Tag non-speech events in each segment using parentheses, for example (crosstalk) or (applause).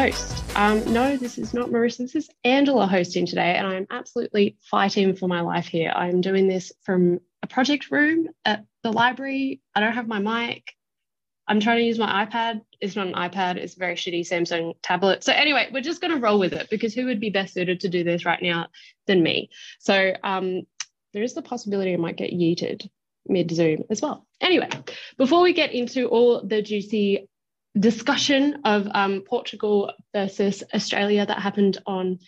host. Um, no, this is not Marissa. This is Angela hosting today, and I'm absolutely fighting for my life here. I'm doing this from a project room at the library. I don't have my mic. I'm trying to use my iPad. It's not an iPad, it's a very shitty Samsung tablet. So, anyway, we're just going to roll with it because who would be best suited to do this right now than me? So, um, there is the possibility I might get yeeted mid Zoom as well. Anyway, before we get into all the juicy discussion of um, Portugal versus Australia that happened on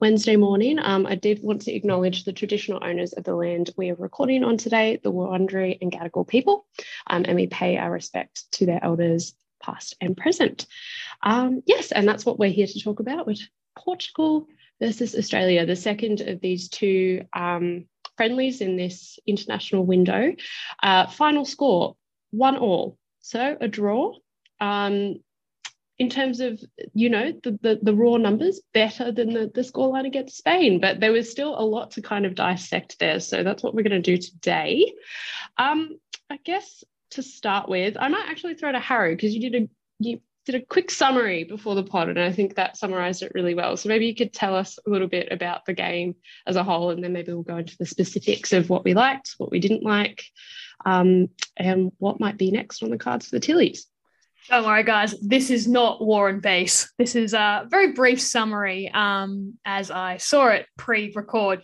Wednesday morning, um, I did want to acknowledge the traditional owners of the land we are recording on today, the Wurundjeri and Gadigal people, um, and we pay our respect to their elders, past and present. Um, yes, and that's what we're here to talk about with Portugal versus Australia, the second of these two um, friendlies in this international window. Uh, final score, one all. So a draw um, in terms of you know the, the, the raw numbers better than the, the scoreline against Spain, but there was still a lot to kind of dissect there. So that's what we're going to do today. Um, I guess to start with, I might actually throw it to Harry because you did a you did a quick summary before the pod, and I think that summarized it really well. So maybe you could tell us a little bit about the game as a whole, and then maybe we'll go into the specifics of what we liked, what we didn't like, um, and what might be next on the cards for the Tillies. Don't worry, guys. This is not War and Peace. This is a very brief summary um, as I saw it pre record.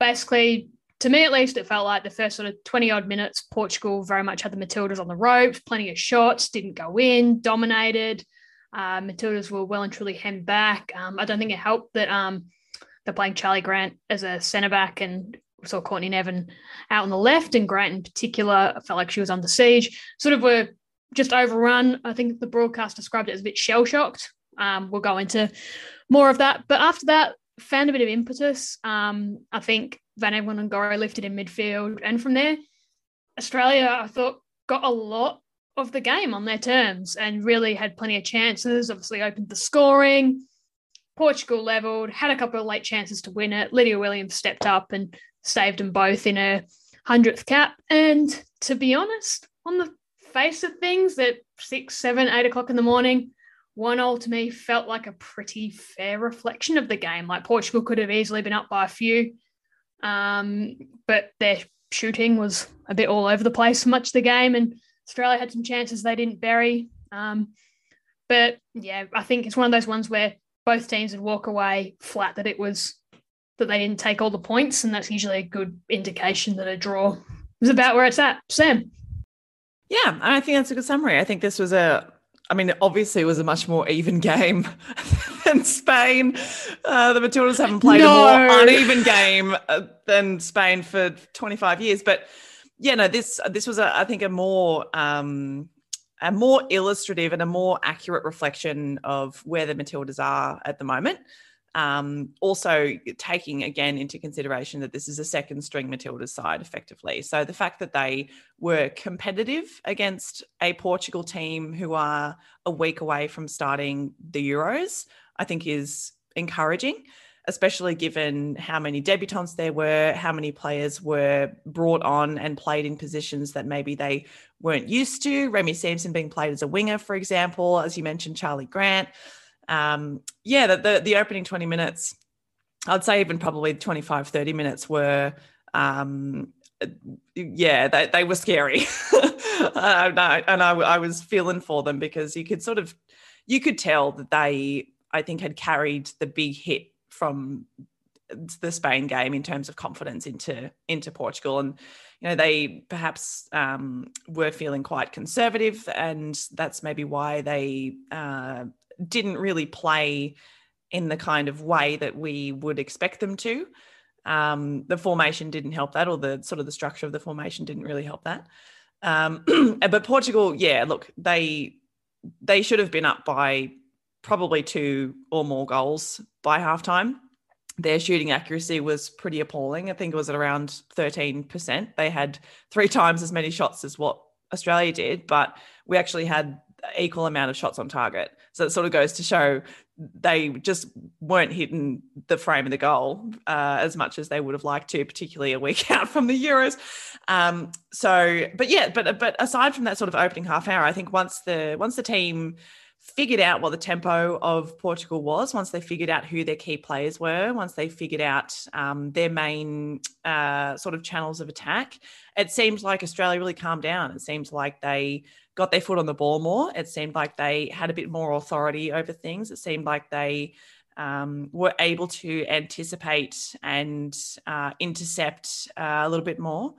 Basically, to me at least, it felt like the first sort of 20 odd minutes, Portugal very much had the Matildas on the ropes, plenty of shots, didn't go in, dominated. Uh, Matildas were well and truly hemmed back. Um, I don't think it helped that um, they're playing Charlie Grant as a centre back and saw Courtney Nevin out on the left, and Grant in particular felt like she was under siege. Sort of were just overrun. I think the broadcast described it as a bit shell shocked. Um, we'll go into more of that. But after that, found a bit of impetus. Um, I think Van Egmond and Goro lifted in midfield. And from there, Australia, I thought, got a lot of the game on their terms and really had plenty of chances. Obviously, opened the scoring. Portugal leveled, had a couple of late chances to win it. Lydia Williams stepped up and saved them both in a hundredth cap. And to be honest, on the face of things at six, seven, eight o'clock in the morning, one all to me felt like a pretty fair reflection of the game. Like Portugal could have easily been up by a few, um, but their shooting was a bit all over the place much of the game, and Australia had some chances they didn't bury. Um, but yeah, I think it's one of those ones where both teams would walk away flat that it was that they didn't take all the points, and that's usually a good indication that a draw is about where it's at. Sam. Yeah, I think that's a good summary. I think this was a, I mean, obviously it was a much more even game (laughs) than Spain. Uh, the Matildas haven't played no. a more uneven game uh, than Spain for 25 years. But yeah, no, this this was, a, I think, a more um, a more illustrative and a more accurate reflection of where the Matildas are at the moment. Um, also, taking again into consideration that this is a second string Matilda side effectively. So, the fact that they were competitive against a Portugal team who are a week away from starting the Euros, I think is encouraging, especially given how many debutants there were, how many players were brought on and played in positions that maybe they weren't used to. Remy Siemsen being played as a winger, for example, as you mentioned, Charlie Grant um, yeah, the, the, the opening 20 minutes, I'd say even probably 25, 30 minutes were, um, yeah, they, they were scary. (laughs) and, I, and I, I was feeling for them because you could sort of, you could tell that they, I think, had carried the big hit from the Spain game in terms of confidence into into Portugal, and you know they perhaps um, were feeling quite conservative, and that's maybe why they uh, didn't really play in the kind of way that we would expect them to. Um, the formation didn't help that, or the sort of the structure of the formation didn't really help that. Um, (clears throat) but Portugal, yeah, look, they they should have been up by probably two or more goals by halftime. Their shooting accuracy was pretty appalling. I think it was at around 13%. They had three (laughs) times as many shots as what Australia did, but we actually had equal amount of shots on target. So it sort of goes to show they just weren't hitting the frame of the goal uh, as much as they would have liked to, particularly a week (laughs) out from the Euros. Um, so, but yeah, but but aside from that sort of opening half hour, I think once the once the team figured out what the tempo of Portugal was, once they figured out who their key players were, once they figured out um, their main uh, sort of channels of attack, it seemed like Australia really calmed down. It seemed like they got their foot on the ball more. It seemed like they had a bit more authority over things. It seemed like they um, were able to anticipate and uh, intercept uh, a little bit more.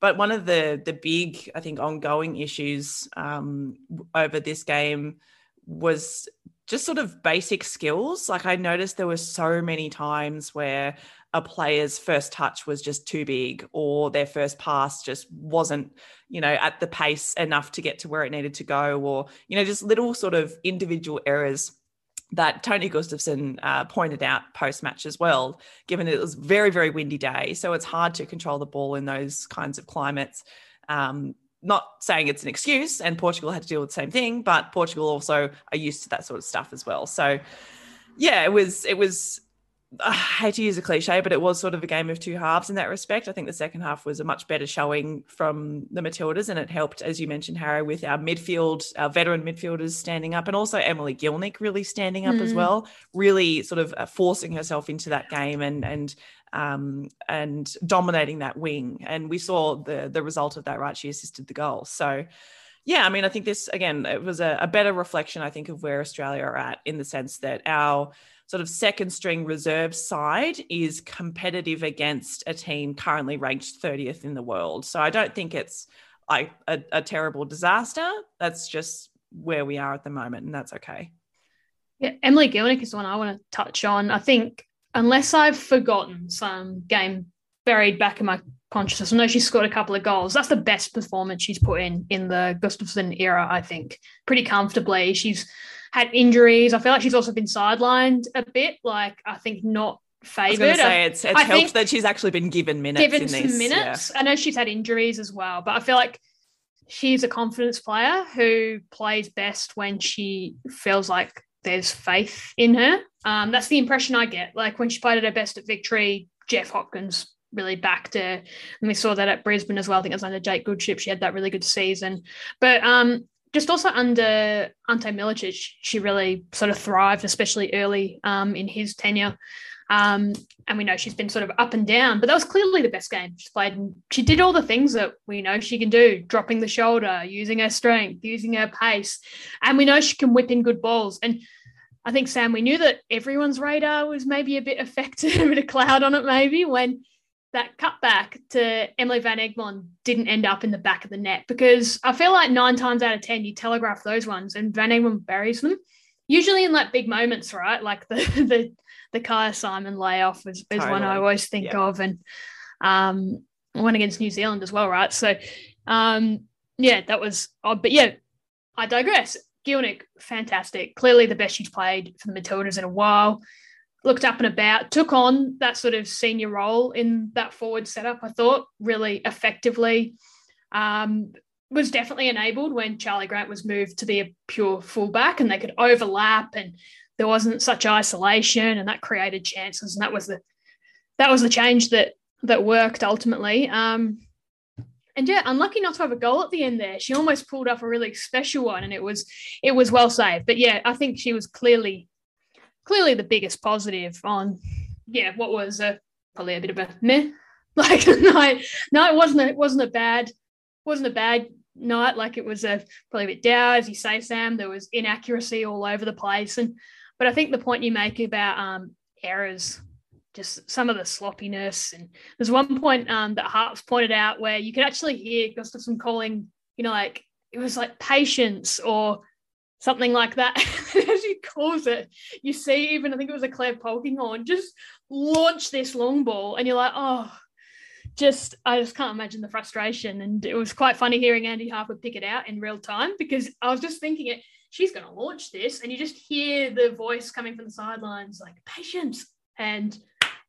But one of the the big, I think, ongoing issues um, over this game was just sort of basic skills. Like I noticed there were so many times where a player's first touch was just too big or their first pass just wasn't, you know, at the pace enough to get to where it needed to go or, you know, just little sort of individual errors that Tony Gustavsson uh, pointed out post match as well, given it was very, very windy day. So it's hard to control the ball in those kinds of climates. Um, not saying it's an excuse, and Portugal had to deal with the same thing, but Portugal also are used to that sort of stuff as well. So, yeah, it was it was I hate to use a cliche, but it was sort of a game of two halves in that respect. I think the second half was a much better showing from the Matildas, and it helped, as you mentioned, Harry, with our midfield, our veteran midfielders standing up, and also Emily Gielnik really standing up mm. as well, really sort of uh, forcing herself into that game and and um, and dominating that wing. And we saw the the result of that. Right, she assisted the goal. So yeah, I mean, I think this again, it was a, a better reflection, I think, of where Australia are at in the sense that our sort of second string reserve side is competitive against a team currently ranked 30th in the world. So I don't think it's like a, a terrible disaster. That's just where we are at the moment, and that's okay. Yeah, Emily Gielnik is the one I want to touch on. I think unless I've forgotten some game buried back in my consciousness, I know she scored a couple of goals. That's the best performance she's put in in the Gustavsson era, I think, pretty comfortably. She's had injuries. I feel like she's also been sidelined a bit. Like I think not favoured. I was say it's, it's helped that she's actually been given minutes. Given some these, minutes. Yeah. I know she's had injuries as well, but I feel like she's a confidence player who plays best when she feels like there's faith in her. Um, that's the impression I get. Like when she played at her best at Victory, Jeff Hopkins really backed her. And we saw that at Brisbane as well. I think it was under Jake Goodship. She had that really good season. But um, just also under Ante Milicic, she really sort of thrived, especially early um, in his tenure. Um, and we know she's been sort of up and down, but that was clearly the best game she's played. And she did all the things that we know she can do dropping the shoulder, using her strength, using her pace. And we know she can whip in good balls. And I think, Sam, we knew that everyone's radar was maybe a bit (laughs) affected, a bit of cloud on it, maybe when that cutback to Emily Van Egmond didn't end up in the back of the net because I feel like nine times out of 10, you telegraph those ones and Van Egmond buries them. Usually in like big moments, right? Like the (laughs) the the Kyah Simon layoff is, is totally. one I always think yeah. of and um one against New Zealand as well, right? So um yeah, that was odd. But yeah, I digress. Gielnik, fantastic. Clearly the best she's played for the Matildas in a while looked up and about, took on that sort of senior role in that forward setup, I thought, really effectively. Um, was definitely enabled when Charlie Grant was moved to be a pure fullback and they could overlap and there wasn't such isolation and that created chances and that was the that was the change that that worked ultimately. Um, and yeah, unlucky not to have a goal at the end there. She almost pulled off a really special one and it was it was well saved. But yeah, I think she was clearly clearly the biggest positive on, yeah, what was a, probably a bit of a meh (laughs) like night. No, it wasn't. A, it wasn't a bad. Wasn't a bad night. Like it was a probably a bit dour, as you say, Sam. There was inaccuracy all over the place, and but I think the point you make about um, errors, just some of the sloppiness, and there's one point um, that Harps pointed out where you could actually hear Gustavsson calling, you know, like it was like patience or something like that. (laughs) As he calls it, you see, even I think it was a Clare Polkinghorne, just launch this long ball, and you're like, oh, just I just can't imagine the frustration. And it was quite funny hearing Andy Harper pick it out in real time because I was just thinking it, she's going to launch this, and you just hear the voice coming from the sidelines like patience and.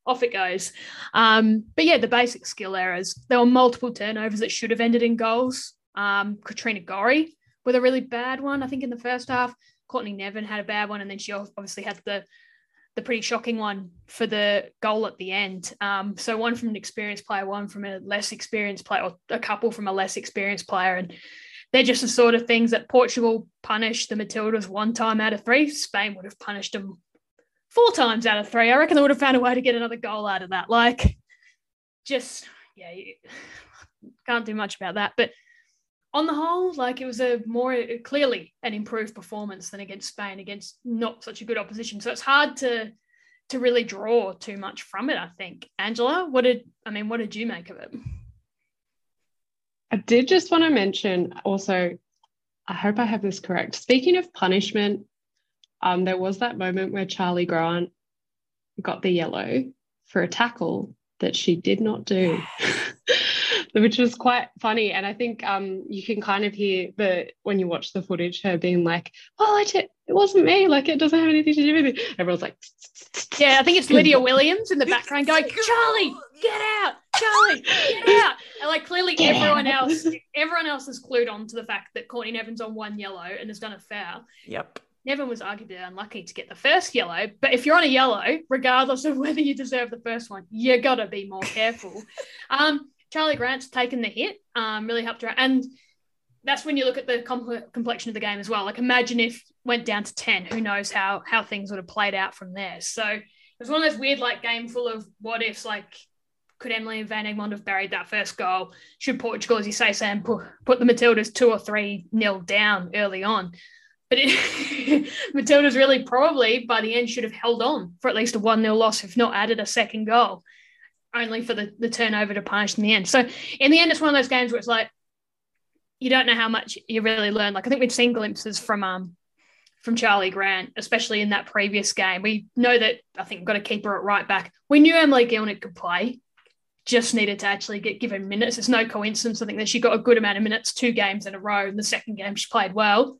Off it goes. Um, but yeah, the basic skill errors. There were multiple turnovers that should have ended in goals. Um, Katrina Gorry with a really bad one. I think in the first half, Courtney Nevin had a bad one, and then she obviously had the the pretty shocking one for the goal at the end. Um, so one from an experienced player, one from a less experienced player, or a couple from a less experienced player, and they're just the sort of things that Portugal punished the Matildas one time out of three. Spain would have punished them four times out of three. I reckon they would have found a way to get another goal out of that. Like, just yeah, you (laughs) can't do much about that. But on the whole, like it was a more clearly an improved performance than against Spain, against not such a good opposition. So it's hard to to really draw too much from it. I think. Angela, what did I mean? What did you make of it? I did just want to mention also. I hope I have this correct. Speaking of punishment, um, there was that moment where Charlie Grant got the yellow for a tackle that she did not do. (sighs) which was quite funny. And I think um, you can kind of hear the when you watch the footage, her being like, "Well, I t- it wasn't me. Like it doesn't have anything to do with me." Everyone's like, (laughs) "Yeah." I think it's Lydia Williams in the background going, (laughs) "Charlie, get out! Charlie, get (laughs) out!" And like clearly get everyone out. else, everyone else is clued on to the fact that Courtney Nevin's on one yellow and has done a foul. Yep. Nevin was arguably unlucky to get the first yellow, but if you're on a yellow, regardless of (laughs) whether you deserve the first one, you gotta be more careful. (laughs) um, Charlie Grant's taken the hit, um, really helped her. And that's when you look at the complexion of the game as well. Like imagine if went down to 10, who knows how how things would have played out from there. So it was one of those weird like game full of what ifs, like could Emily Van Egmond have buried that first goal? Should Portugal, as you say, Sam, put, put the Matildas two or three nil down early on? But (laughs) Matilda's really probably by the end should have held on for at least a 1 0 loss, if not added a second goal only for the, the turnover to punish in the end. So in the end, it's one of those games where it's like you don't know how much you really learn. Like I think we've seen glimpses from um from Charlie Grant, especially in that previous game. We know that I think we've got to keep her at right back. We knew Emily Gielnik could play, just needed to actually get given minutes. It's no coincidence. I think that she got a good amount of minutes, two games in a row. In the second game, she played well.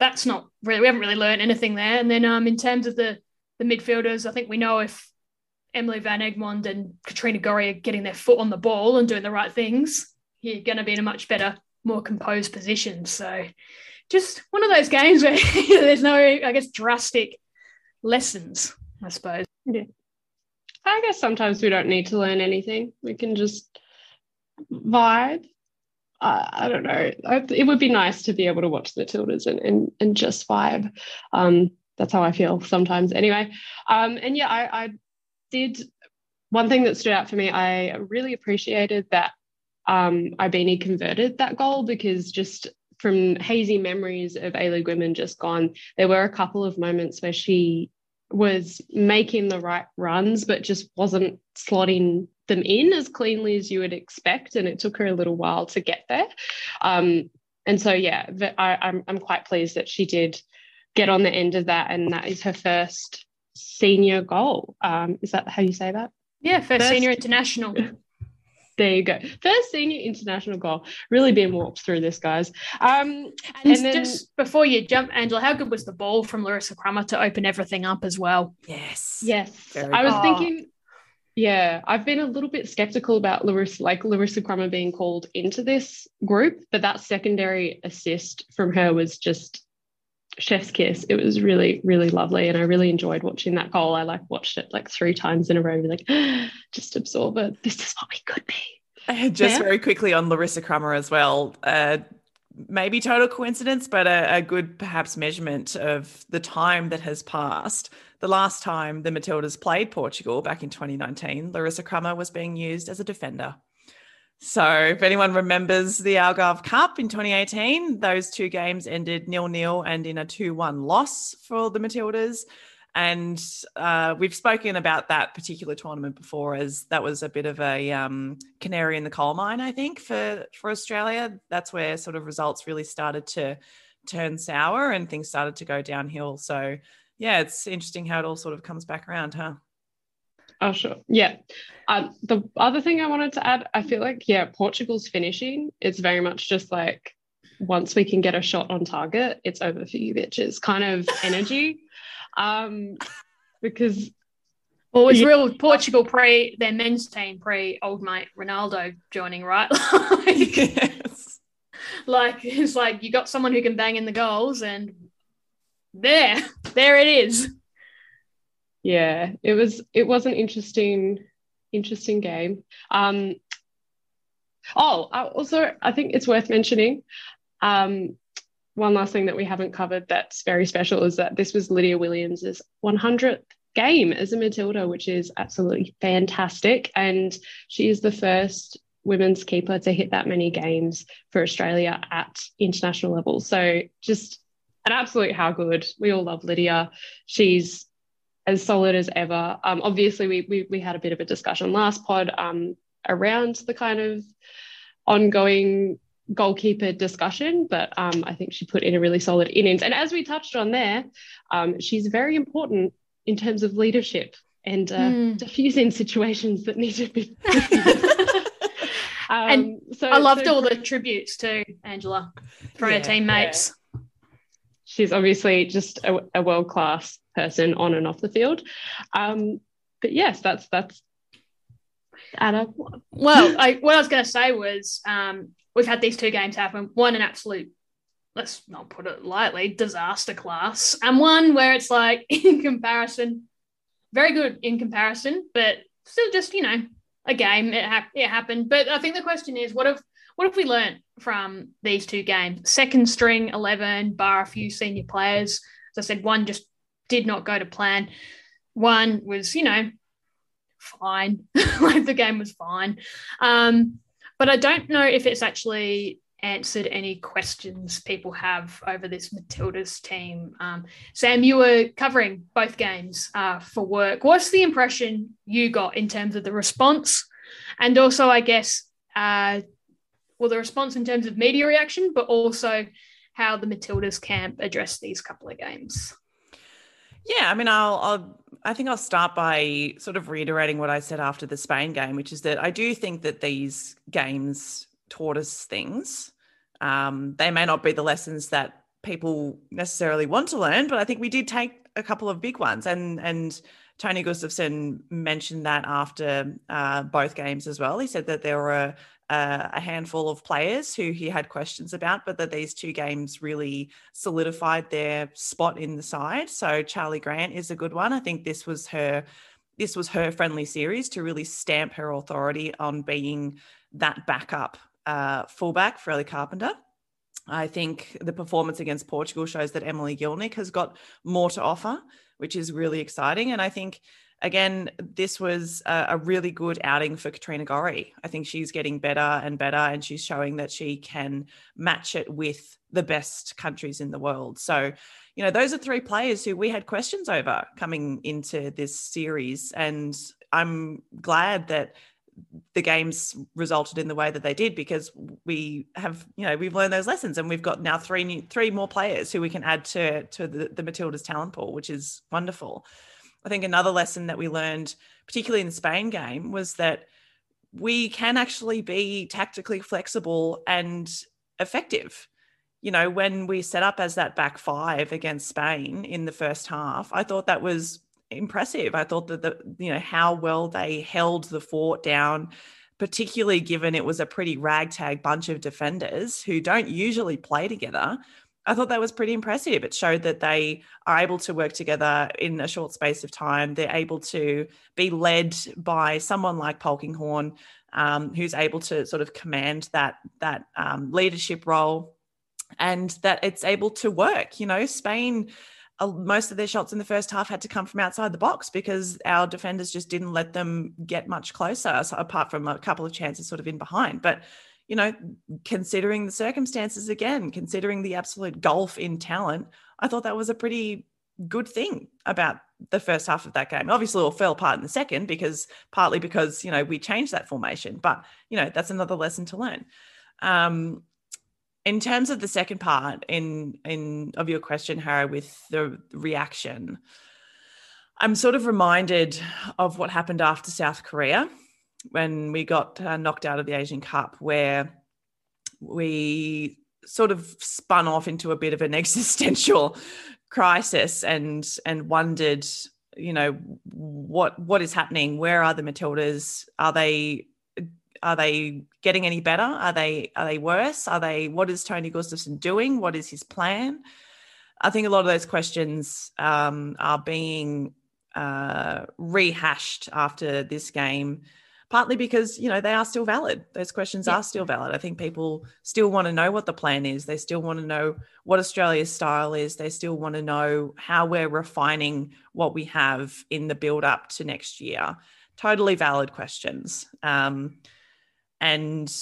That's not really we haven't really learned anything there. And then um in terms of the the midfielders, I think we know if Emily Van Egmond and Katrina Gorry are getting their foot on the ball and doing the right things, you're going to be in a much better, more composed position. So, just one of those games where (laughs) there's no, I guess, drastic lessons, I suppose. Yeah. I guess sometimes we don't need to learn anything. We can just vibe. Uh, I don't know. It would be nice to be able to watch the Tildas and, and, and just vibe. Um, that's how I feel sometimes. Anyway, um, and yeah, I, I did one thing that stood out for me, I really appreciated that um, converted that goal because just from hazy memories of A League women just gone, there were a couple of moments where she was making the right runs, but just wasn't slotting them in as cleanly as you would expect. And it took her a little while to get there. Um, and so, yeah, I, I'm, I'm quite pleased that she did get on the end of that. And that is her first senior goal. Um, is that how you say that? Yeah, first, first senior international. (laughs) there you go. First senior international goal. Really been walked through this, guys. Um, and, and then, just before you jump, Angela, how good was the ball from Larissa Crummer to open everything up as well? Yes. Yes. Very I was good. thinking, yeah, I've been a little bit skeptical about Larissa, like Larissa Crummer being called into this group, but that secondary assist from her was just chef's kiss. It was really, really lovely. And I really enjoyed watching that goal. I like watched it like three times in a row, like (gasps) just absorb it. This is what we could be. (laughs) Just yeah. very quickly on Larissa Crummer as well. Uh, maybe total coincidence, but a, a, good perhaps measurement of the time that has passed. The last time the Matildas played Portugal back in 2019, Larissa Crummer was being used as a defender. So, if anyone remembers the Algarve Cup in 2018, those two games ended nil nil and in a 2 1 loss for the Matildas. And uh, we've spoken about that particular tournament before, as that was a bit of a um, canary in the coal mine, I think, for, for Australia. That's where sort of results really started to turn sour and things started to go downhill. So, yeah, it's interesting how it all sort of comes back around, huh? Oh, sure. Yeah. Um, the other thing I wanted to add, I feel like, yeah, Portugal's finishing, it's very much just like once we can get a shot on target, it's over for you bitches kind of energy. (laughs) Um, because well, it was yeah. real Portugal pre their men's team pre old mate Ronaldo joining, right? (laughs) like, yes. like it's like you got someone who can bang in the goals, and there, there it is yeah it was it was an interesting interesting game um oh I also i think it's worth mentioning Um, one last thing that we haven't covered that's very special is that this was Lydia Williams's 100th game as a Matilda, which is absolutely fantastic. And she is the first women's keeper to hit that many games for Australia at international level. So just an absolute how good. We all love Lydia. She's as solid as ever. Um, obviously, we, we, we had a bit of a discussion last pod um, around the kind of ongoing goalkeeper discussion, but um, I think she put in a really solid innings. And as we touched on there, um, she's very important in terms of leadership and uh, mm. diffusing situations that need to be. (laughs) (laughs) um, and so I loved so all the tributes to Angela from yeah, her teammates. Yeah. She's obviously just a, a world class person on and off the field. Um, but yes, that's that's Anna. Well, I, what I was going to say was um, we've had these two games happen. One an absolute, let's not put it lightly, disaster class, and one where it's like (laughs) in comparison, very good in comparison, but still just you know a game. It, ha- it happened, but I think the question is, what have what have we learned from these two games? Second string eleven, bar a few senior players. As I said, one just did not go to plan. One was, you know, fine. (laughs) like the game was fine. Um, but I don't know if it's actually answered any questions people have over this Matildas team. Um, Sam, you were covering both games uh, for work. What's the impression you got in terms of the response? And also, I guess, uh, well, the response in terms of media reaction, but also how the Matildas camp addressed these couple of games. Yeah, I mean, I'll, I'll, I think I'll start by sort of reiterating what I said after the Spain game, which is that I do think that these games taught us things. Um, they may not be the lessons that people necessarily want to learn, but I think we did take a couple of big ones, and and Tony Gustavsson mentioned that after uh, both games as well. He said that there were uh, a handful of players who he had questions about, but that these two games really solidified their spot in the side. So Charlie Grant is a good one. I think this was her this was her friendly series to really stamp her authority on being that backup uh, fullback for Ellie Carpenter. I think the performance against Portugal shows that Emily Gielnik has got more to offer, which is really exciting. And I think again, this was a, a, really good outing for Katrina Gorry. I think she's getting better and better, and she's showing that she can match it with the best countries in the world. So, you know, those are three players who we had questions over coming into this series. And I'm glad that the games resulted in the way that they did because we have you know we've learned those lessons and we've got now three new three more players who we can add to to the, the matildas talent pool which is wonderful I think another lesson that we learned, particularly in the Spain game, was that we can actually be tactically flexible and effective. You know, when we set up as that back five against Spain in the first half, I thought that was impressive. I thought that the you know how well they held the fort down, particularly given it was a pretty ragtag bunch of defenders who don't usually play together. I thought that was pretty impressive. It showed that they are able to work together in a short space of time. They're able to be led by someone like Polkinghorne, um, who's able to sort of command that that um, leadership role, and that it's able to work. You know, Spain. Uh, most of their shots in the first half had to come from outside the box because our defenders just didn't let them get much closer, apart from a couple of chances sort of in behind. But you know, considering the circumstances again, considering the absolute gulf in talent, I thought that was a pretty good thing about the first half of that game. Obviously, it fell apart in the second because partly because you know we changed that formation, but you know that's another lesson to learn. Um, in terms of the second part in in of your question, Harry, with the reaction, I'm sort of reminded of what happened after South Korea when we got uh, knocked out of the Asian Cup, where we sort of spun off into a bit of an (laughs) existential crisis and and wondered you know what what is happening? Where are the matildas? Are they are they getting any better? Are they are they worse? Are they what is tony gustavsson doing? What is his plan? I think a lot of those questions um, are being uh, rehashed after this game partly because you know they are still valid. Those questions yeah. are still valid. I think people still want to know what the plan is. They still want to know what australia's style is. They still want to know how we're refining what we have in the build up to next year. Totally valid questions. Um, and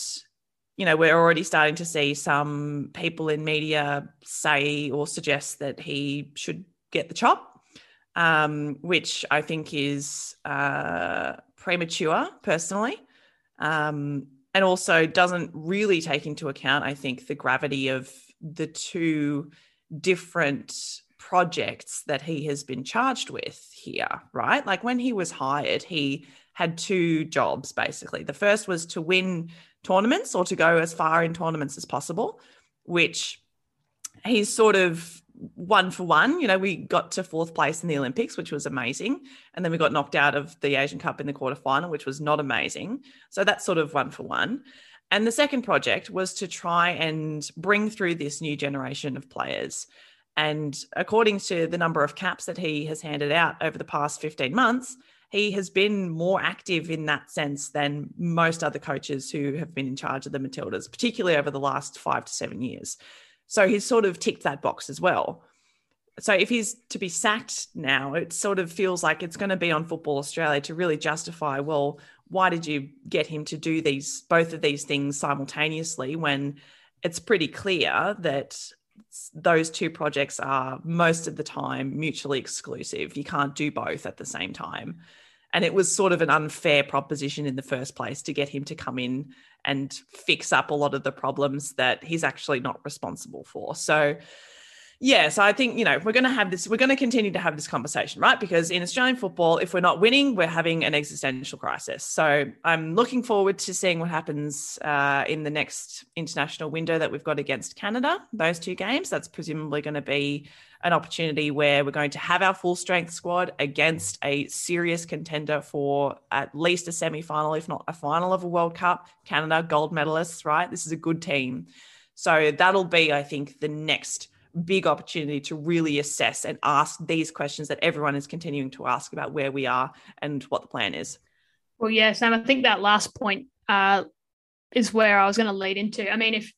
you know we're already starting to see some people in media say or suggest that he should get the chop um, which I think is uh, premature personally. Um, and also doesn't really take into account, I think, the gravity of the two different projects that he has been charged with here, right? Like when he was hired, he had two jobs basically. The first was to win tournaments or to go as far in tournaments as possible, which he's sort of one for one. You know, we got to fourth place in the Olympics, which was amazing. And then we got knocked out of the Asian Cup in the quarterfinal, which was not amazing. So that's sort of one for one. And the second project was to try and bring through this new generation of players. And according to the number of caps that he has handed out over the past 15 months, he has been more active in that sense than most other coaches who have been in charge of the Matildas, particularly over the last five to seven years. So he's sort of ticked that box as well. So if he's to be sacked now, it sort of feels like it's going to be on Football Australia to really justify, well, why did you get him to do these both of these things simultaneously when it's pretty clear that those two projects are most of the time mutually exclusive. You can't do both at the same time. And it was sort of an unfair proposition in the first place to get him to come in and fix up a lot of the problems that he's actually not responsible for. So, yeah, so I think, you know, we're going to have this, we're going to continue to have this conversation, right? Because in Australian football, if we're not winning, we're having an existential crisis. So I'm looking forward to seeing what happens uh, in the next international window that we've got against Canada, those two games. That's presumably going to be an opportunity where we're going to have our full strength squad against a serious contender for at least a semi final, if not a final of a World Cup. Canada, gold medalists, right? This is a good team. So that'll be, I think, the next big opportunity to really assess and ask these questions that everyone is continuing to ask about where we are and what the plan is. Well, yes, and I think that last point uh, is where I was going to lead into. I mean, if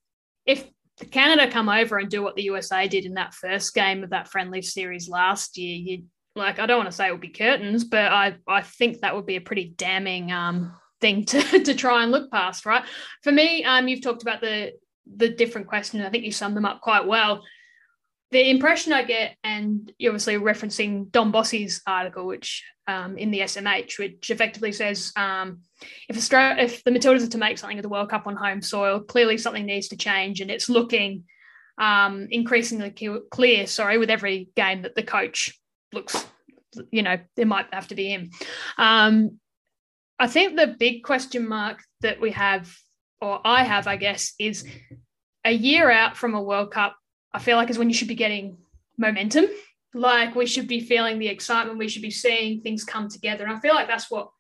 if Canada come over and do what the USA did in that first game of that friendly series last year, you like I don't want to say it would be curtains, but I I think that would be a pretty damning um, thing (laughs) to to try and look past, right? For me, um, you've talked about the the different questions. I think you summed them up quite well the impression I get, and you're obviously referencing Dom Bossi's article, which um, in the SMH, which effectively says um, if Australia, if the Matildas are to make something of the World Cup on home soil, clearly something needs to change, and it's looking um, increasingly clear. Sorry, with every game that the coach looks, you know, there might have to be him. Um, I think the big question mark that we have, or I have, I guess, is a year out from a World Cup I feel like is when you should be getting momentum. Like we should be feeling the excitement, we should be seeing things come together. And I feel like that's what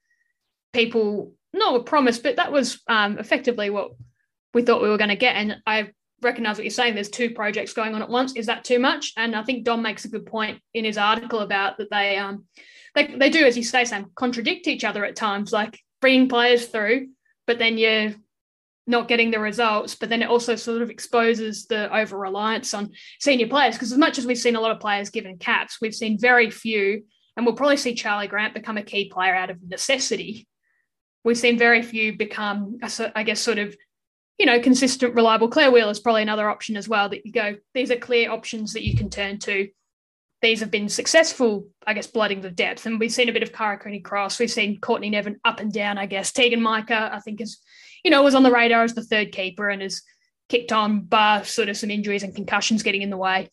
people not were promised, but that was um, effectively what we thought we were going to get. And I recognize what you're saying. There's two projects going on at once. Is that too much? And I think Dom makes a good point in his article about that they um they, they do, as you say, Sam, contradict each other at times, like bringing players through, but then you not getting the results, but then it also sort of exposes the over reliance on senior players. Because as much as we've seen a lot of players given caps, we've seen very few, and we'll probably see Charlie Grant become a key player out of necessity. We've seen very few become, I guess, sort of, you know, consistent, reliable. Clare Wheeler is probably another option as well that you go, these are clear options that you can turn to. These have been successful, I guess, blooding the depth. And we've seen a bit of Cooney Cross. We've seen Courtney Nevin up and down, I guess. Teagan Micah, I think, is you know, was on the radar as the third keeper and has kicked on, bar sort of some injuries and concussions getting in the way.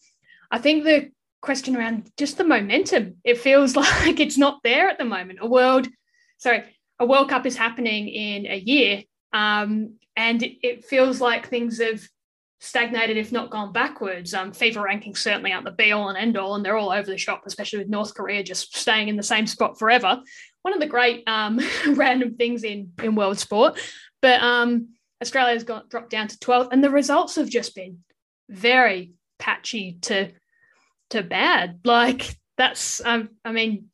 I think the question around just the momentum, it feels (laughs) like it's not there at the moment. A world, sorry, a World Cup is happening in a year. Um, and it, it, feels like things have stagnated, if not gone backwards. Um, FIFA rankings certainly aren't the be all and end all, and they're all over the shop, especially with North Korea just staying in the same spot forever. One of the great um, (laughs) random things in, in world sport. But um, Australia's got dropped down to 12th, and the results have just been very patchy to to bad. Like that's, um, I mean,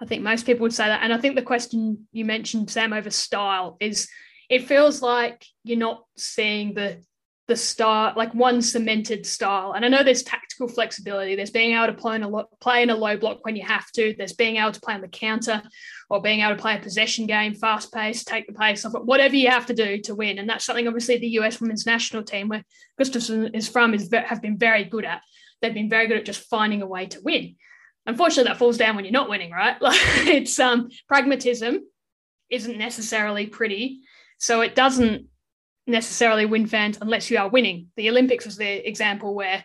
I think most people would say that. And I think the question you mentioned, Sam, over style is it feels like you're not seeing the the style, like one cemented style. And I know there's tactical flexibility. There's being able to play in a lo- play in a low block when you have to. There's being able to play on the counter, or being able to play a possession game, fast pace, take the pace off it, whatever you have to do to win. And that's something obviously the US women's national team, where Gustavsson is from, is have been very good at. They've been very good at just finding a way to win. Unfortunately, that falls down when you're not winning, right? (laughs) Like it's um pragmatism isn't necessarily pretty. So it doesn't necessarily win fans unless you are winning. The Olympics was the example where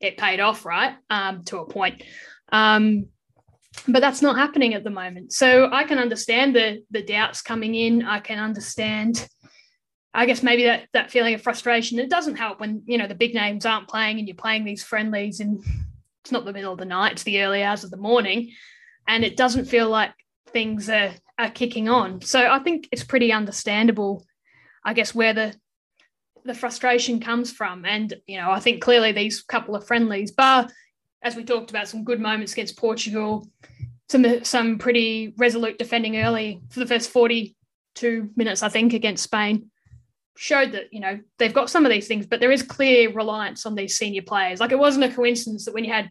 it paid off, right? Um, to a point. Um, but that's not happening at the moment. So I can understand the the doubts coming in. I can understand, I guess maybe that that feeling of frustration. It doesn't help when you know the big names aren't playing and you're playing these friendlies and it's not the middle of the night, it's the early hours of the morning, and it doesn't feel like things are are kicking on. So I think it's pretty understandable, I guess, where the the frustration comes from. And you know, I think clearly these couple of friendlies, bar as we talked about, some good moments against Portugal, some some pretty resolute defending early for the first 42 minutes, I think, against Spain, showed that, you know, they've got some of these things, but there is clear reliance on these senior players. Like it wasn't a coincidence that when you had,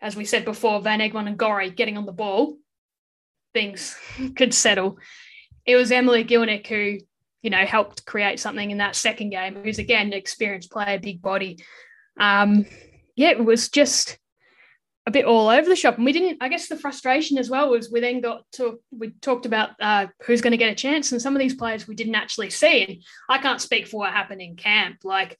as we said before, Van Egmond and Gorry getting on the ball, things (laughs) could settle. It was Emily Gielnik who, you know, helped create something in that second game, who's again an experienced player, big body. Um, yeah, it was just a bit all over the shop. And we didn't, I guess the frustration as well was we then got to, we talked about uh, who's going to get a chance. And some of these players we didn't actually see. And I can't speak for what happened in camp. Like,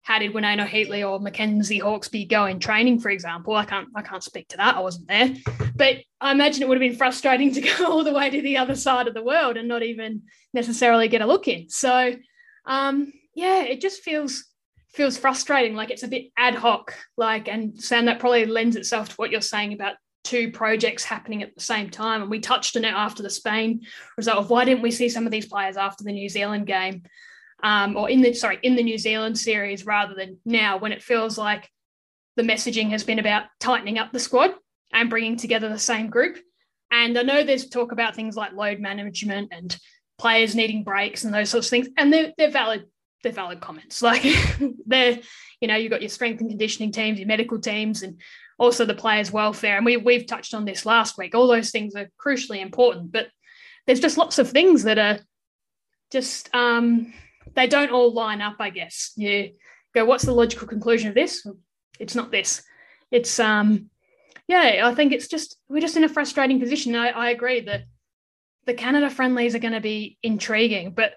how did Winona Heatley or Mackenzie Hawkesby go in training, for example? I can't, I can't speak to that. I wasn't there. But I imagine it would have been frustrating to (laughs) go all the way to the other side of the world and not even necessarily get a look in. So, um, yeah, it just feels feels frustrating. Like it's a bit ad hoc. Like, and Sam, that probably lends itself to what you're saying about two projects happening at the same time. And we touched on it after the Spain result of why didn't we see some of these players after the New Zealand game, um, or in the sorry in the New Zealand series rather than now when it feels like the messaging has been about tightening up the squad and bringing together the same group. And I know there's talk about things like load management and players needing breaks and those sorts of things, and they're, they're valid they're valid comments. (laughs) Like they're, you know, you've got your strength and conditioning teams, your medical teams, and also the players' welfare. And we we've touched on this last week. All those things are crucially important, but there's just lots of things that are just um, they don't all line up. I guess you go, what's the logical conclusion of this? It's not this. It's um, yeah. I think it's just we're just in a frustrating position. I, I agree that the Canada friendlies are going to be intriguing, but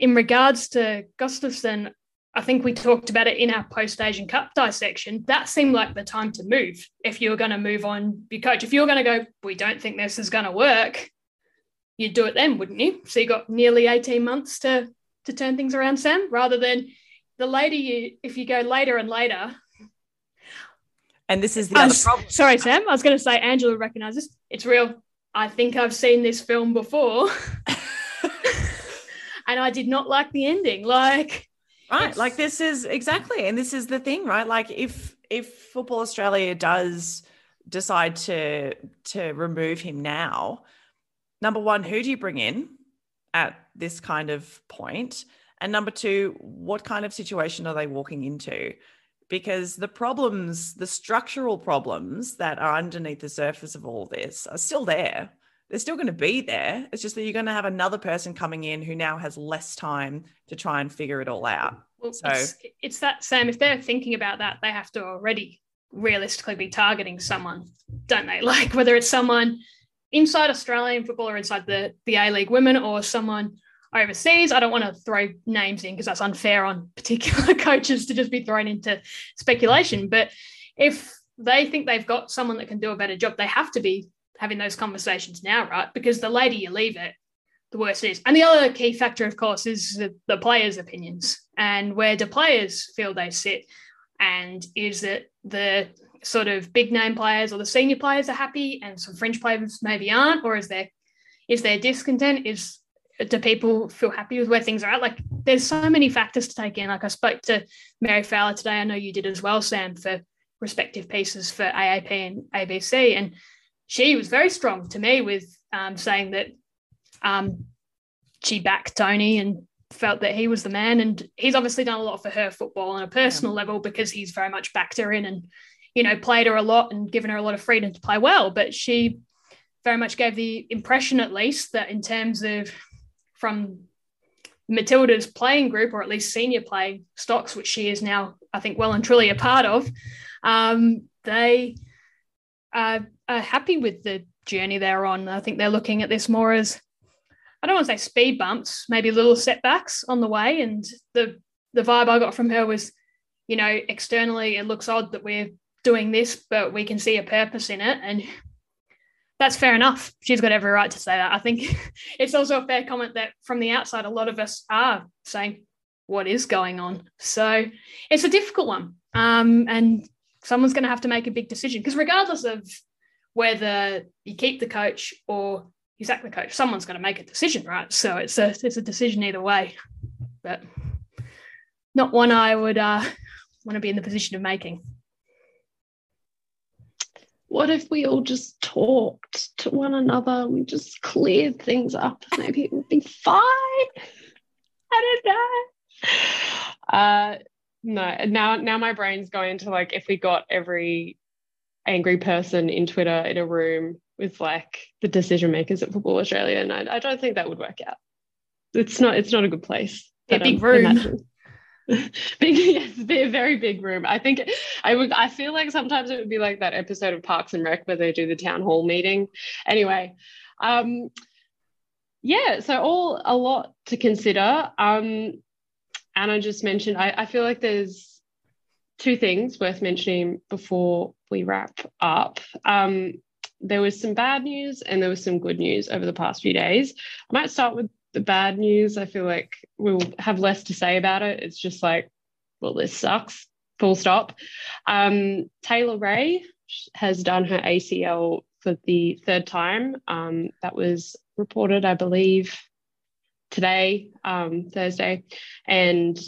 in regards to Gustavsson, I think we talked about it in our post Asian Cup dissection. That seemed like the time to move. If you were going to move on your coach, if you were going to go, we don't think this is going to work, you'd do it then, wouldn't you? So you got nearly 18 months to to turn things around, Sam, rather than the later you, if you go later and later. And this is the other problem. Sorry, Sam. I was going to say Angela recognizes it's real. I think I've seen this film before. (laughs) and I did not like the ending. Like, right, like this is exactly, and this is the thing, right? Like, if if Football Australia does decide to to remove him now, number one, who do you bring in at this kind of point? And number two, what kind of situation are they walking into? Because the problems, the structural problems that are underneath the surface of all this are still there they're still going to be there. It's just that you're going to have another person coming in who now has less time to try and figure it all out. Well, so it's, it's that Sam. If they're thinking about that, they have to already realistically be targeting someone, don't they? (laughs) Like whether it's someone inside Australian football or inside the the A League women or someone overseas. I don't want to throw names in because that's unfair on (laughs) particular coaches to just be thrown into speculation. But if they think they've got someone that can do a better job, they have to be having those conversations now, right? Because the later you leave it, the worse it is. And the other key factor, of course, is the, the players' opinions and where do players feel they sit. And is it the sort of big name players or the senior players are happy and some French players maybe aren't? Or is there is there discontent? Is do people feel happy with where things are at? Like there's so many factors to take in. Like I spoke to Mary Fowler today. I know you did as well, Sam, for respective pieces for AAP and ABC. And she was very strong to me with um, saying that um, she backed Tony and felt that he was the man. And he's obviously done a lot for her football on a personal yeah. level because he's very much backed her in and, you know, played her a lot and given her a lot of freedom to play well. But she very much gave the impression, at least, that in terms of from Matilda's playing group, or at least senior playing stocks, which she is now, I think, well and truly a part of, um, they are, are happy with the journey they're on. I think they're looking at this more as I don't want to say speed bumps, maybe little setbacks on the way. And the the vibe I got from her was, you know, externally it looks odd that we're doing this, but we can see a purpose in it. And that's fair enough. She's got every right to say that. I think (laughs) it's also a fair comment that from the outside, a lot of us are saying, what is going on? So it's a difficult one. Um, and someone's going to have to make a big decision because regardless of whether you keep the coach or you sack the coach, someone's going to make a decision, right? So it's a it's a decision either way, but not one I would uh, want to be in the position of making. What if we all just talked to one another? We just cleared things up. Maybe it would be fine. I don't know. Uh, no, now now my brain's going to like if we got every angry person in Twitter in a room with like the decision makers at Football Australia, and I, I don't think that would work out. It's not. It's not a good place. A big room. (laughs) big, yes, be a very big room. I think I would. I feel like sometimes it would be like that episode of Parks and Rec where they do the town hall meeting. Anyway, um, yeah. So all a lot to consider. Um, Anna just mentioned. I, I feel like there's two things worth mentioning before we wrap up. Um, there was some bad news and there was some good news over the past few days. I might start with the bad news. I feel like we'll have less to say about it. It's just like, well, this sucks, full stop. Um, Taylor Ray has done her ACL for the third time. Um, that was reported, I believe, today, um, Thursday, and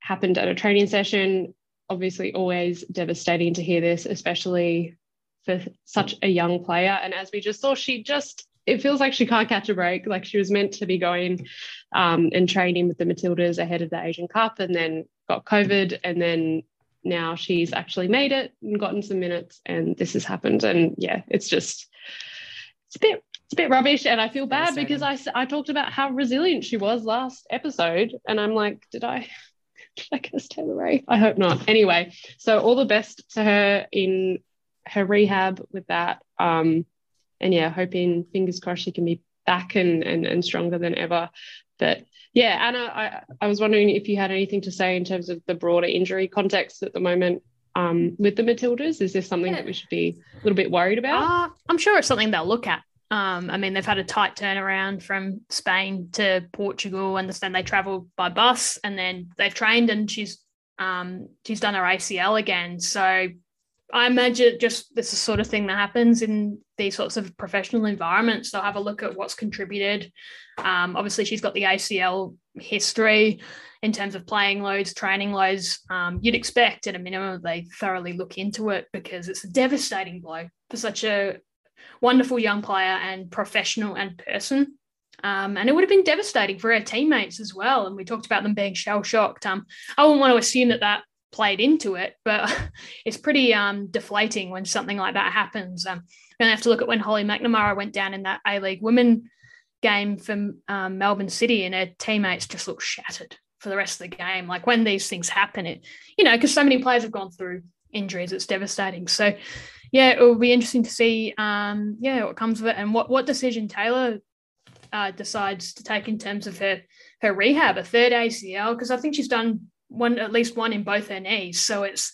happened at a training session. Obviously, always devastating to hear this, especially for such a young player. And as we just saw, she just it feels like she can't catch a break. Like she was meant to be going um, and training with the Matildas ahead of the Asian Cup, and then got COVID, and then now she's actually made it and gotten some minutes, and this has happened. And yeah, it's just it's a bit it's a bit rubbish, and I feel bad because I I talked about how resilient she was last episode, and I'm like, did I? (laughs) I curse Taylor Ray? I hope not. Anyway, so all the best to her in her rehab with that. Um, and yeah, hoping fingers crossed she can be back and, and, and stronger than ever. But yeah, Anna, I, I was wondering if you had anything to say in terms of the broader injury context at the moment um, with the Matildas. Is this something yeah. that we should be a little bit worried about? Uh, I'm sure it's something they'll look at. Um, I mean, they've had a tight turnaround from Spain to Portugal. Understand they travelled by bus, and then they've trained, and she's um, she's done her ACL again. So I imagine just this is sort of thing that happens in these sorts of professional environments. They'll have a look at what's contributed. Um, obviously, she's got the ACL history in terms of playing loads, training loads. Um, you'd expect at a minimum they thoroughly look into it because it's a devastating blow for such a wonderful young player and professional and person. Um, and it would have been devastating for her teammates as well. And we talked about them being shell shocked. Um, I wouldn't want to assume that that played into it, but (laughs) it's pretty um, deflating when something like that happens. Um, going to have to look at when Holly McNamara went down in that A League women game from um, Melbourne City, and her teammates just looked shattered for the rest of the game. Like when these things happen, it you know because so many players have gone through injuries, it's devastating. So yeah, it will be interesting to see um, yeah what comes of it and what what decision Taylor uh, decides to take in terms of her her rehab, a third ACL, because I think she's done one at least one in both her knees. So it's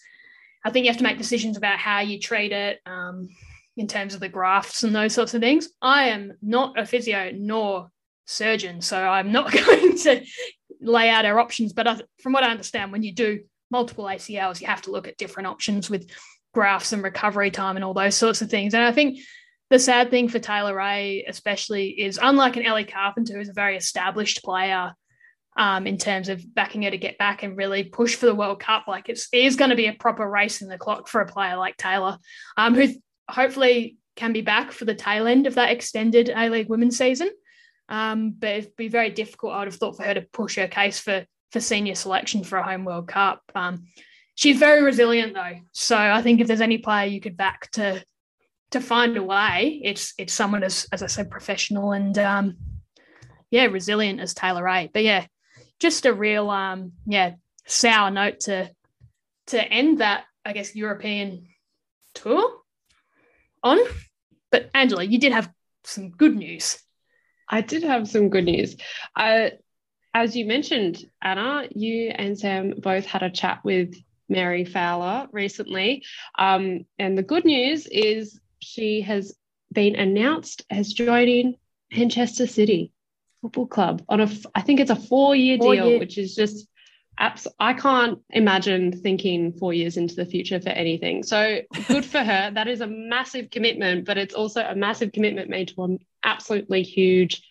I think you have to make decisions about how you treat it um, in terms of the grafts and those sorts of things. I am not a physio nor surgeon, so I'm not (laughs) going to lay out our options. But I, from what I understand, when you do multiple ACLs, you have to look at different options with grafts and recovery time and all those sorts of things. And I think the sad thing for Taylor Ray, especially, is unlike an Ellie Carpenter, who's a very established player um, in terms of backing her to get back and really push for the World Cup. Like it's, it is going to be a proper race in the clock for a player like Taylor, um, who hopefully can be back for the tail end of that extended A League women's season. Um, but it'd be very difficult, I would have thought, for her to push her case for for senior selection for a home World Cup. Um, she's very resilient though, so I think if there's any player you could back to to find a way, it's it's someone as as I said, professional and um, yeah, resilient as Taylor Ray. But yeah, just a real um, yeah sour note to to end that I guess European tour on. But Angela, you did have some good news. I did have some good news. Uh, as you mentioned, Anna, you and Sam both had a chat with Mary Fowler recently. Um, and the good news is she has been announced as joining Manchester City Football Club on a, I think it's a four year deal, year. which is just abs- I can't imagine thinking four years into the future for anything. So good for her. (laughs) That is a massive commitment, but it's also a massive commitment made to an absolutely huge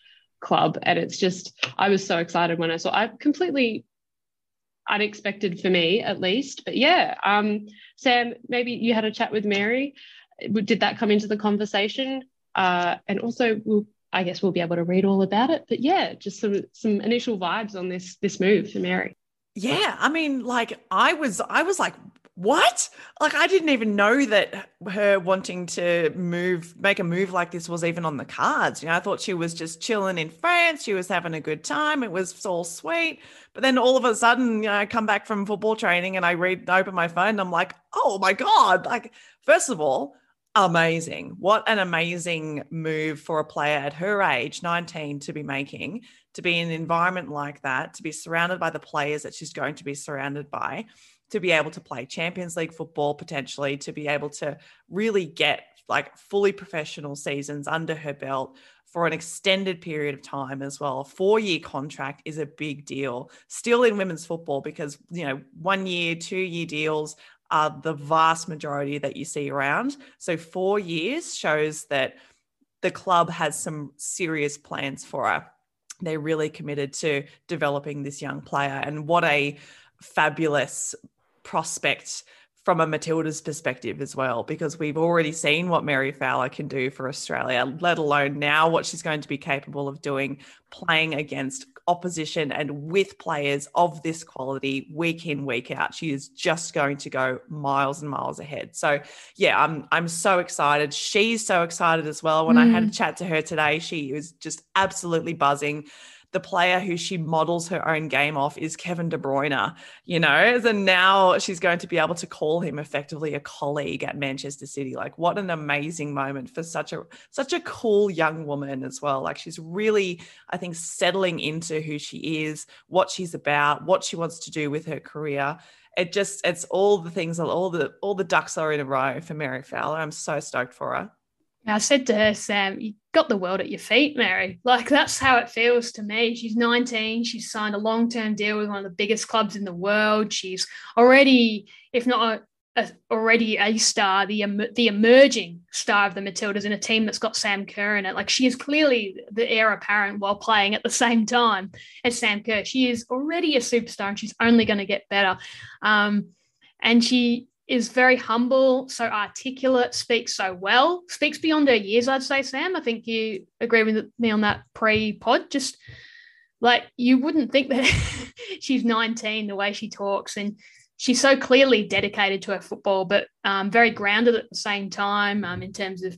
club. And it's just, I was so excited when I saw. I completely unexpected for me, at least. But yeah, um, Sam, maybe you had a chat with Mary. Did that come into the conversation? Uh, and also, we'll, I guess we'll be able to read all about it. But yeah, just some some initial vibes on this this move for Mary yeah i mean like i was i was like what? Like i didn't even know that her wanting to move make a move like this was even on the cards. You know i thought she was just chilling in france. She was having a good time. It was all sweet. But then all of a sudden you know i come back from football training and i read I open my phone and i'm like oh my god. Like first of all amazing. What an amazing move for a player at her age 19 to be making to be in an environment like that, to be surrounded by the players that she's going to be surrounded by, to be able to play Champions League football potentially, to be able to really get like fully professional seasons under her belt for an extended period of time as well. A four year contract is a big deal still in women's football because, you know, one year, two year deals are the vast majority that you see around. So four years shows that the club has some serious plans for her they're really committed to developing this young player. And what a fabulous prospect from a Matilda's perspective as well, because we've already seen what Mary Fowler can do for Australia, let alone now what she's going to be capable of doing playing against opposition and with players of this quality week in week out she is just going to go miles and miles ahead so yeah i'm i'm so excited she's so excited as well when mm. i had a mm. chat to her today she was just absolutely buzzing the player who she models her own game off is Kevin De Bruyne, you know, and now she's going to be able to call him effectively a colleague at Manchester City. Like what an amazing moment for such a such a cool young woman as well. Like she's really, I think, settling into who she is, what she's about, what she wants to do with her career. It just it's all the things, all the all the ducks are in a row for Mary Fowler. I'm so stoked for her. I said to her, Sam, you got the world at your feet, Mary. Like that's how it feels to me. She's 19. She's signed a long-term deal with one of the biggest clubs in the world. She's already, if not a, a, already a star, the the emerging star of the Matildas in a team that's got Sam Kerr in it. Like she is clearly the heir apparent while playing at the same time as Sam Kerr. She is already a superstar, and she's only going to get better. Um, and she is very humble, so articulate, speaks so well, speaks beyond her years, I'd say, Sam. I think you agree with me on that pre pod. Just like you wouldn't think that (laughs) she's 19 the way she talks and she's so clearly dedicated to her football, but um, very grounded at the same time um, in terms of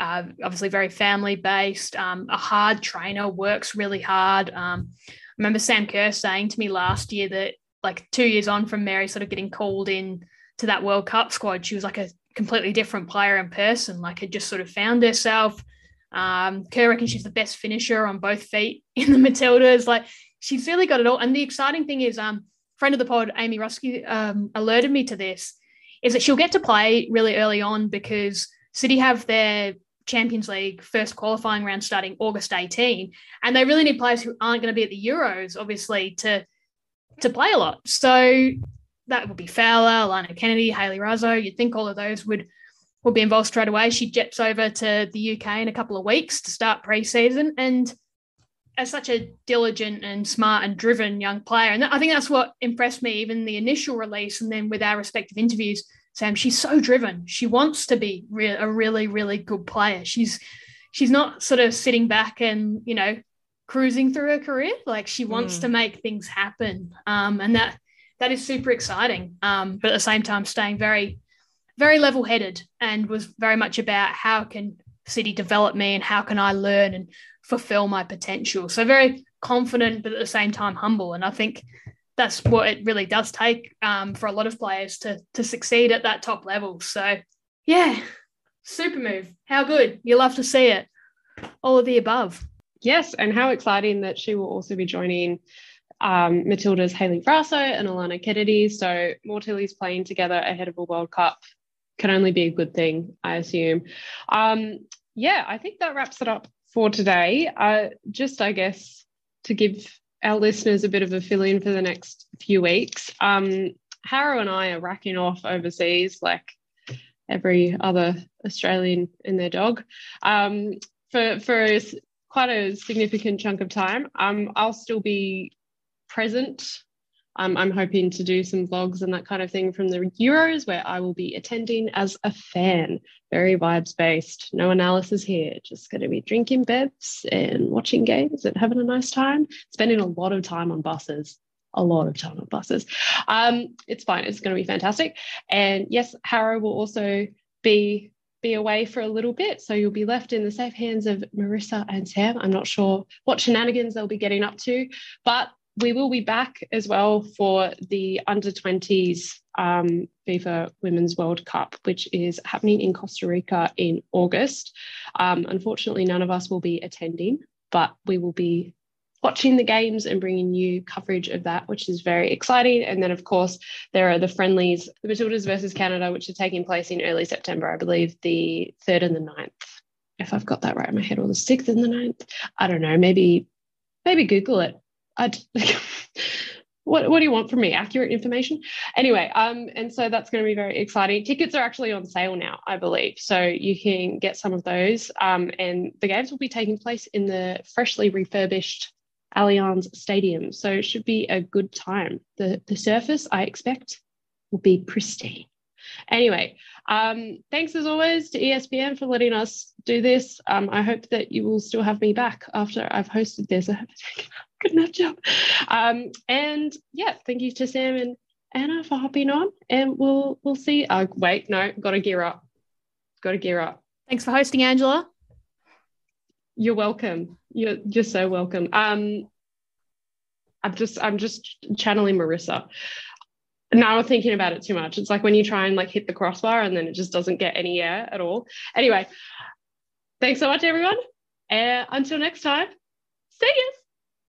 uh, obviously very family based, um, a hard trainer, works really hard. Um, I remember Sam Kerr saying to me last year that like two years on from Mary sort of getting called in to that World Cup squad, she was like a completely different player in person, like had just sort of found herself. Um, Kerr reckons she's the best finisher on both feet (laughs) in the Matildas. Like she's really got it all. And the exciting thing is, um, friend of the pod, Amy Rusky, um, alerted me to this, is that she'll get to play really early on because City have their Champions League first qualifying round starting August 18, and they really need players who aren't going to be at the Euros, obviously, to to play a lot. So that would be Fowler, Lana Kennedy, Hayley Raso. You'd think all of those would would be involved straight away. She jets over to the UK in a couple of weeks to start preseason, and as such a diligent and smart and driven young player, and I think that's what impressed me, even the initial release, and then with our respective interviews, Sam, she's so driven. She wants to be re- a really, really good player. She's she's not sort of sitting back and you know cruising through her career. Like she wants mm. to make things happen, um, and that that is super exciting. Um, but at the same time, staying very, very level headed, and was very much about how can City develop me and how can I learn and fulfill my potential. So very confident, but at the same time humble. And I think that's what it really does take um, for a lot of players to to succeed at that top level. So yeah, super move. How good. You love to see it. All of the above. Yes, and how exciting that she will also be joining um, Matilda's Hayley Raso and Alanna Kennedy. So more playing together ahead of a World Cup can only be a good thing, I assume. Um, yeah, I think that wraps it up for today. Uh, just, I guess, to give our listeners a bit of a fill in for the next few weeks. Um, Harrow and I are racking off overseas like every other Australian and their dog um, for for quite a significant chunk of time. Um, I'll still be present. Um, I'm hoping to do some vlogs and that kind of thing from the Euros where I will be attending as a fan, very vibes based. No analysis here, just going to be drinking bevs and watching games and having a nice time, spending a lot of time on buses. A lot of time on buses. Um, it's fine. It's going to be fantastic. And yes, Harrow will also be be away for a little bit. So you'll be left in the safe hands of Marissa and Sam. I'm not sure what shenanigans they'll be getting up to, but we will be back as well for the under 20s um, FIFA Women's World Cup, which is happening in Costa Rica in August. Um, unfortunately, none of us will be attending, but we will be watching the games and bringing you coverage of that, which is very exciting. And then, of course, there are the friendlies, the Matildas versus Canada, which are taking place in early September, I believe the 3rd and the 9th, if I've got that right in my head, or the 6th and the 9th. I don't know, maybe, maybe Google it. I'd, (laughs) what, what do you want from me? Accurate information? Anyway, um, and so that's going to be very exciting. Tickets are actually on sale now, I believe. So you can get some of those. Um, and the games will be taking place in the freshly refurbished Allianz Stadium. So it should be a good time. The, the surface, I expect, will be pristine. Anyway, um, thanks as always to ESPN for letting us do this. Um, I hope that you will still have me back after I've hosted this. (laughs) I have to take a good enough job. Um, and yeah, thank you to Sam and Anna for hopping on. And we'll we'll see. Oh, wait, no, got to gear up. Got to gear up. Thanks for hosting, Angela. You're welcome. You're you're so welcome. Um, I'm just I'm just channeling Marissa. Now I'm thinking about it too much. It's like when you try and like hit the crossbar and then it just doesn't get any air at all. Anyway, thanks so much, everyone. And until next time, see you.